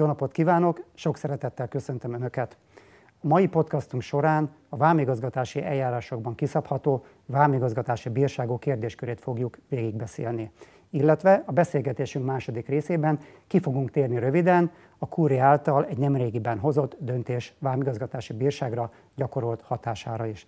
Jó napot kívánok, sok szeretettel köszöntöm Önöket. A mai podcastunk során a vámigazgatási eljárásokban kiszabható vámigazgatási bírságok kérdéskörét fogjuk végigbeszélni. Illetve a beszélgetésünk második részében ki fogunk térni röviden a Kúri által egy nemrégiben hozott döntés vámigazgatási bírságra gyakorolt hatására is.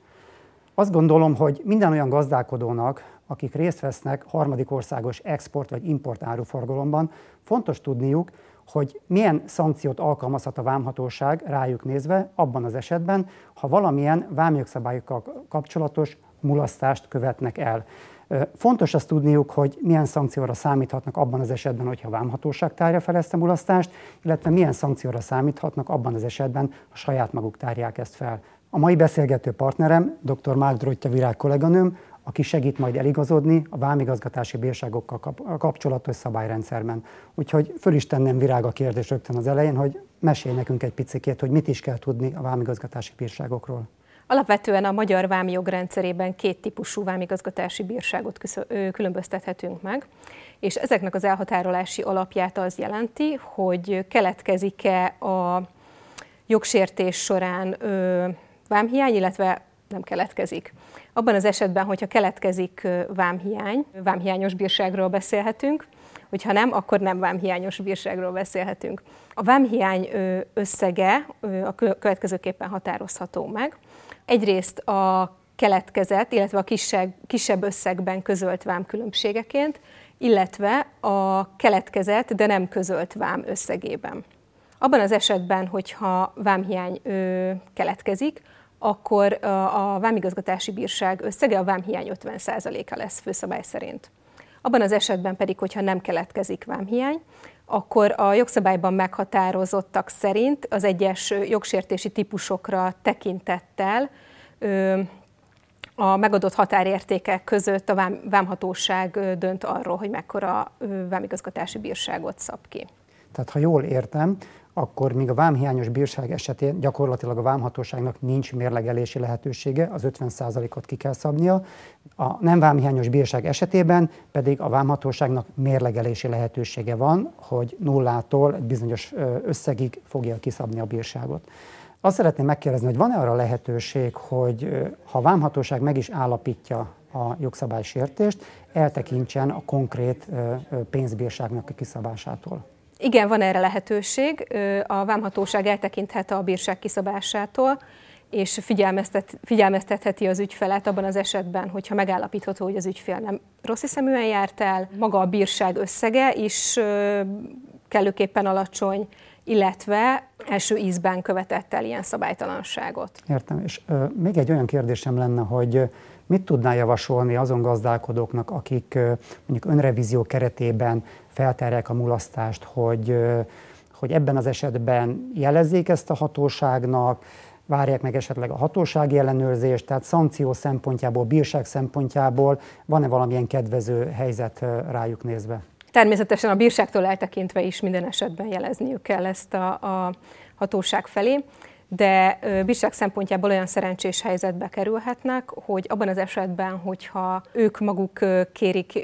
Azt gondolom, hogy minden olyan gazdálkodónak, akik részt vesznek harmadik országos export vagy import áruforgalomban, fontos tudniuk, hogy milyen szankciót alkalmazhat a vámhatóság rájuk nézve abban az esetben, ha valamilyen vámjogszabályokkal kapcsolatos mulasztást követnek el. Fontos azt tudniuk, hogy milyen szankcióra számíthatnak abban az esetben, hogyha a vámhatóság tárja fel ezt a mulasztást, illetve milyen szankcióra számíthatnak abban az esetben, ha saját maguk tárják ezt fel. A mai beszélgető partnerem dr. Márk Drottya virág kolléganőm, aki segít majd eligazodni a vámigazgatási bírságokkal kapcsolatos szabályrendszerben. Úgyhogy föl is tennem virág a kérdés rögtön az elején, hogy mesélj nekünk egy picit, hogy mit is kell tudni a vámigazgatási bírságokról. Alapvetően a magyar vámi jogrendszerében két típusú vámigazgatási bírságot különböztethetünk meg, és ezeknek az elhatárolási alapját az jelenti, hogy keletkezik-e a jogsértés során vámhiány, illetve nem keletkezik. Abban az esetben, hogyha keletkezik vámhiány, vámhiányos bírságról beszélhetünk, hogyha nem, akkor nem vámhiányos bírságról beszélhetünk. A vámhiány összege a következőképpen határozható meg. Egyrészt a keletkezett, illetve a kisebb, kisebb összegben közölt vám különbségeként, illetve a keletkezett, de nem közölt vám összegében. Abban az esetben, hogyha vámhiány ö, keletkezik, akkor a vámigazgatási bírság összege a vámhiány 50%-a lesz főszabály szerint. Abban az esetben pedig, hogyha nem keletkezik vámhiány, akkor a jogszabályban meghatározottak szerint az egyes jogsértési típusokra tekintettel a megadott határértékek között a vám, vámhatóság dönt arról, hogy mekkora vámigazgatási bírságot szab ki. Tehát ha jól értem, akkor míg a vámhiányos bírság esetén gyakorlatilag a vámhatóságnak nincs mérlegelési lehetősége, az 50%-ot ki kell szabnia, a nem vámhiányos bírság esetében pedig a vámhatóságnak mérlegelési lehetősége van, hogy nullától egy bizonyos összegig fogja kiszabni a bírságot. Azt szeretném megkérdezni, hogy van-e arra lehetőség, hogy ha a vámhatóság meg is állapítja a jogszabálysértést, eltekintsen a konkrét pénzbírságnak a kiszabásától? Igen, van erre lehetőség. A vámhatóság eltekinthet a bírság kiszabásától, és figyelmeztet, figyelmeztetheti az ügyfelet abban az esetben, hogyha megállapítható, hogy az ügyfél nem rossz hiszeműen járt el, maga a bírság összege is kellőképpen alacsony, illetve első ízben követett el ilyen szabálytalanságot. Értem, és ö, még egy olyan kérdésem lenne, hogy mit tudná javasolni azon gazdálkodóknak, akik ö, mondjuk önrevízió keretében feltárják a mulasztást, hogy, hogy ebben az esetben jelezzék ezt a hatóságnak, várják meg esetleg a hatósági ellenőrzést, tehát szankció szempontjából, bírság szempontjából van-e valamilyen kedvező helyzet rájuk nézve? Természetesen a bírságtól eltekintve is minden esetben jelezniük kell ezt a, a hatóság felé, de bírság szempontjából olyan szerencsés helyzetbe kerülhetnek, hogy abban az esetben, hogyha ők maguk kérik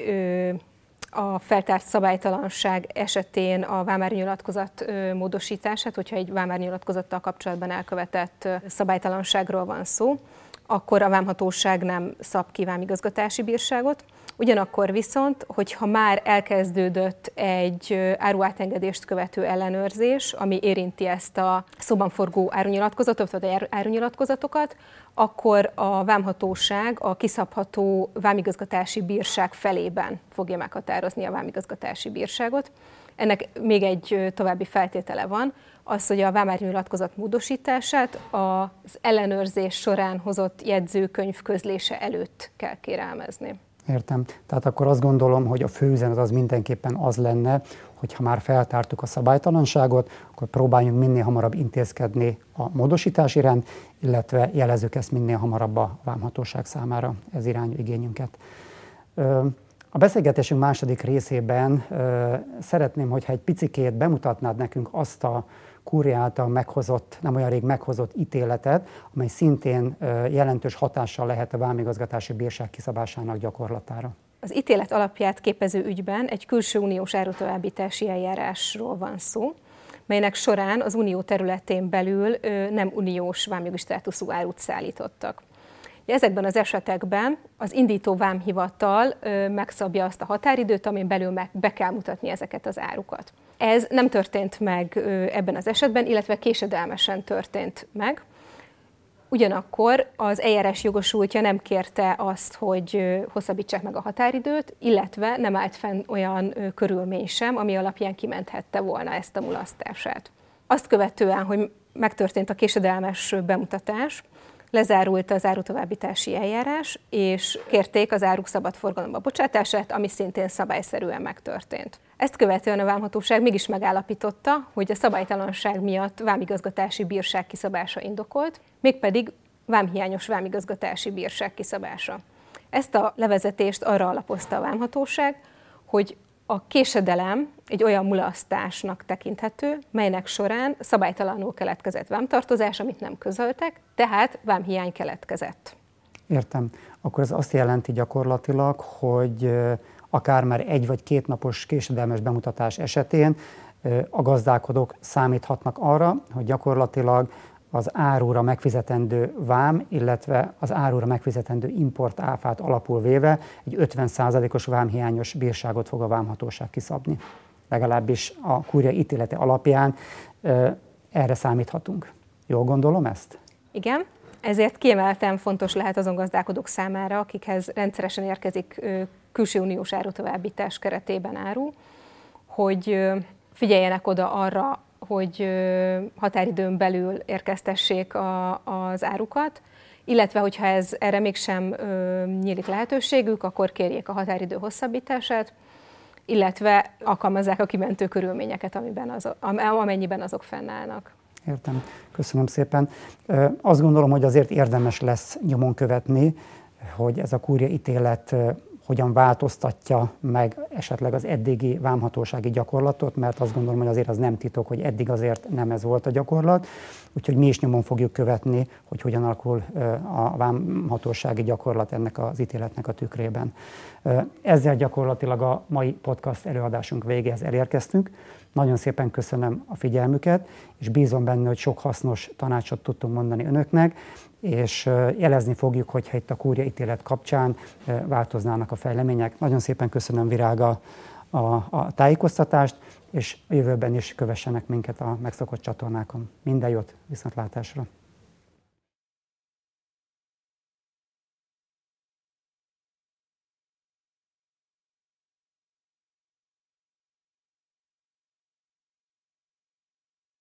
a feltárt szabálytalanság esetén a vámárnyilatkozat módosítását, hogyha egy vámárnyilatkozattal kapcsolatban elkövetett szabálytalanságról van szó, akkor a vámhatóság nem szab ki vámigazgatási bírságot. Ugyanakkor viszont, hogyha már elkezdődött egy áruátengedést követő ellenőrzés, ami érinti ezt a szóban forgó árunyilatkozatot, vagy árunyilatkozatokat, akkor a vámhatóság a kiszabható vámigazgatási bírság felében fogja meghatározni a vámigazgatási bírságot. Ennek még egy további feltétele van, az, hogy a vámárnyilatkozat módosítását az ellenőrzés során hozott jegyzőkönyv közlése előtt kell kérelmezni. Értem. Tehát akkor azt gondolom, hogy a főüzenet az mindenképpen az lenne, hogy ha már feltártuk a szabálytalanságot, akkor próbáljunk minél hamarabb intézkedni a módosítás iránt, illetve jelezzük ezt minél hamarabb a vámhatóság számára ez irányú igényünket. A beszélgetésünk második részében szeretném, hogyha egy picikét bemutatnád nekünk azt a Kúri által meghozott, nem olyan rég meghozott ítéletet, amely szintén jelentős hatással lehet a vámigazgatási bírság kiszabásának gyakorlatára. Az ítélet alapját képező ügyben egy külső uniós árutovábbítási eljárásról van szó, melynek során az unió területén belül nem uniós vámjogi státuszú árut szállítottak. Ezekben az esetekben az indító vámhivatal megszabja azt a határidőt, amin belül meg be kell mutatni ezeket az árukat. Ez nem történt meg ebben az esetben, illetve késedelmesen történt meg. Ugyanakkor az eljárás jogosultja nem kérte azt, hogy hosszabbítsák meg a határidőt, illetve nem állt fenn olyan körülmény sem, ami alapján kimenthette volna ezt a mulasztását. Azt követően, hogy megtörtént a késedelmes bemutatás, lezárult az árutovábbítási eljárás, és kérték az áruk szabad forgalomba bocsátását, ami szintén szabályszerűen megtörtént. Ezt követően a vámhatóság mégis megállapította, hogy a szabálytalanság miatt vámigazgatási bírság kiszabása indokolt, mégpedig vámhiányos vámigazgatási bírság kiszabása. Ezt a levezetést arra alapozta a vámhatóság, hogy a késedelem egy olyan mulasztásnak tekinthető, melynek során szabálytalanul keletkezett vámtartozás, amit nem közöltek, tehát vámhiány keletkezett. Értem. Akkor ez azt jelenti gyakorlatilag, hogy akár már egy vagy két napos késedelmes bemutatás esetén a gazdálkodók számíthatnak arra, hogy gyakorlatilag az árura megfizetendő vám, illetve az árura megfizetendő import áfát alapul véve egy 50%-os vámhiányos bírságot fog a vámhatóság kiszabni. Legalábbis a kúria ítélete alapján erre számíthatunk. Jól gondolom ezt? Igen, ezért kiemelten fontos lehet azon gazdálkodók számára, akikhez rendszeresen érkezik külső uniós árutovábbítás keretében áru, hogy figyeljenek oda arra, hogy határidőn belül érkeztessék a, az árukat, illetve hogyha ez erre mégsem ö, nyílik lehetőségük, akkor kérjék a határidő hosszabbítását, illetve alkalmazzák a kimentő körülményeket, amiben az, amennyiben azok fennállnak. Értem. Köszönöm szépen. Azt gondolom, hogy azért érdemes lesz nyomon követni, hogy ez a kúria ítélet hogyan változtatja meg esetleg az eddigi vámhatósági gyakorlatot, mert azt gondolom, hogy azért az nem titok, hogy eddig azért nem ez volt a gyakorlat. Úgyhogy mi is nyomon fogjuk követni, hogy hogyan alakul a vámhatósági gyakorlat ennek az ítéletnek a tükrében. Ezzel gyakorlatilag a mai podcast előadásunk végéhez elérkeztünk. Nagyon szépen köszönöm a figyelmüket, és bízom benne, hogy sok hasznos tanácsot tudtunk mondani önöknek, és jelezni fogjuk, hogyha itt a kúria ítélet kapcsán változnának a fejlemények. Nagyon szépen köszönöm Virága a, a tájékoztatást, és a jövőben is kövessenek minket a megszokott csatornákon. Minden jót, viszontlátásra!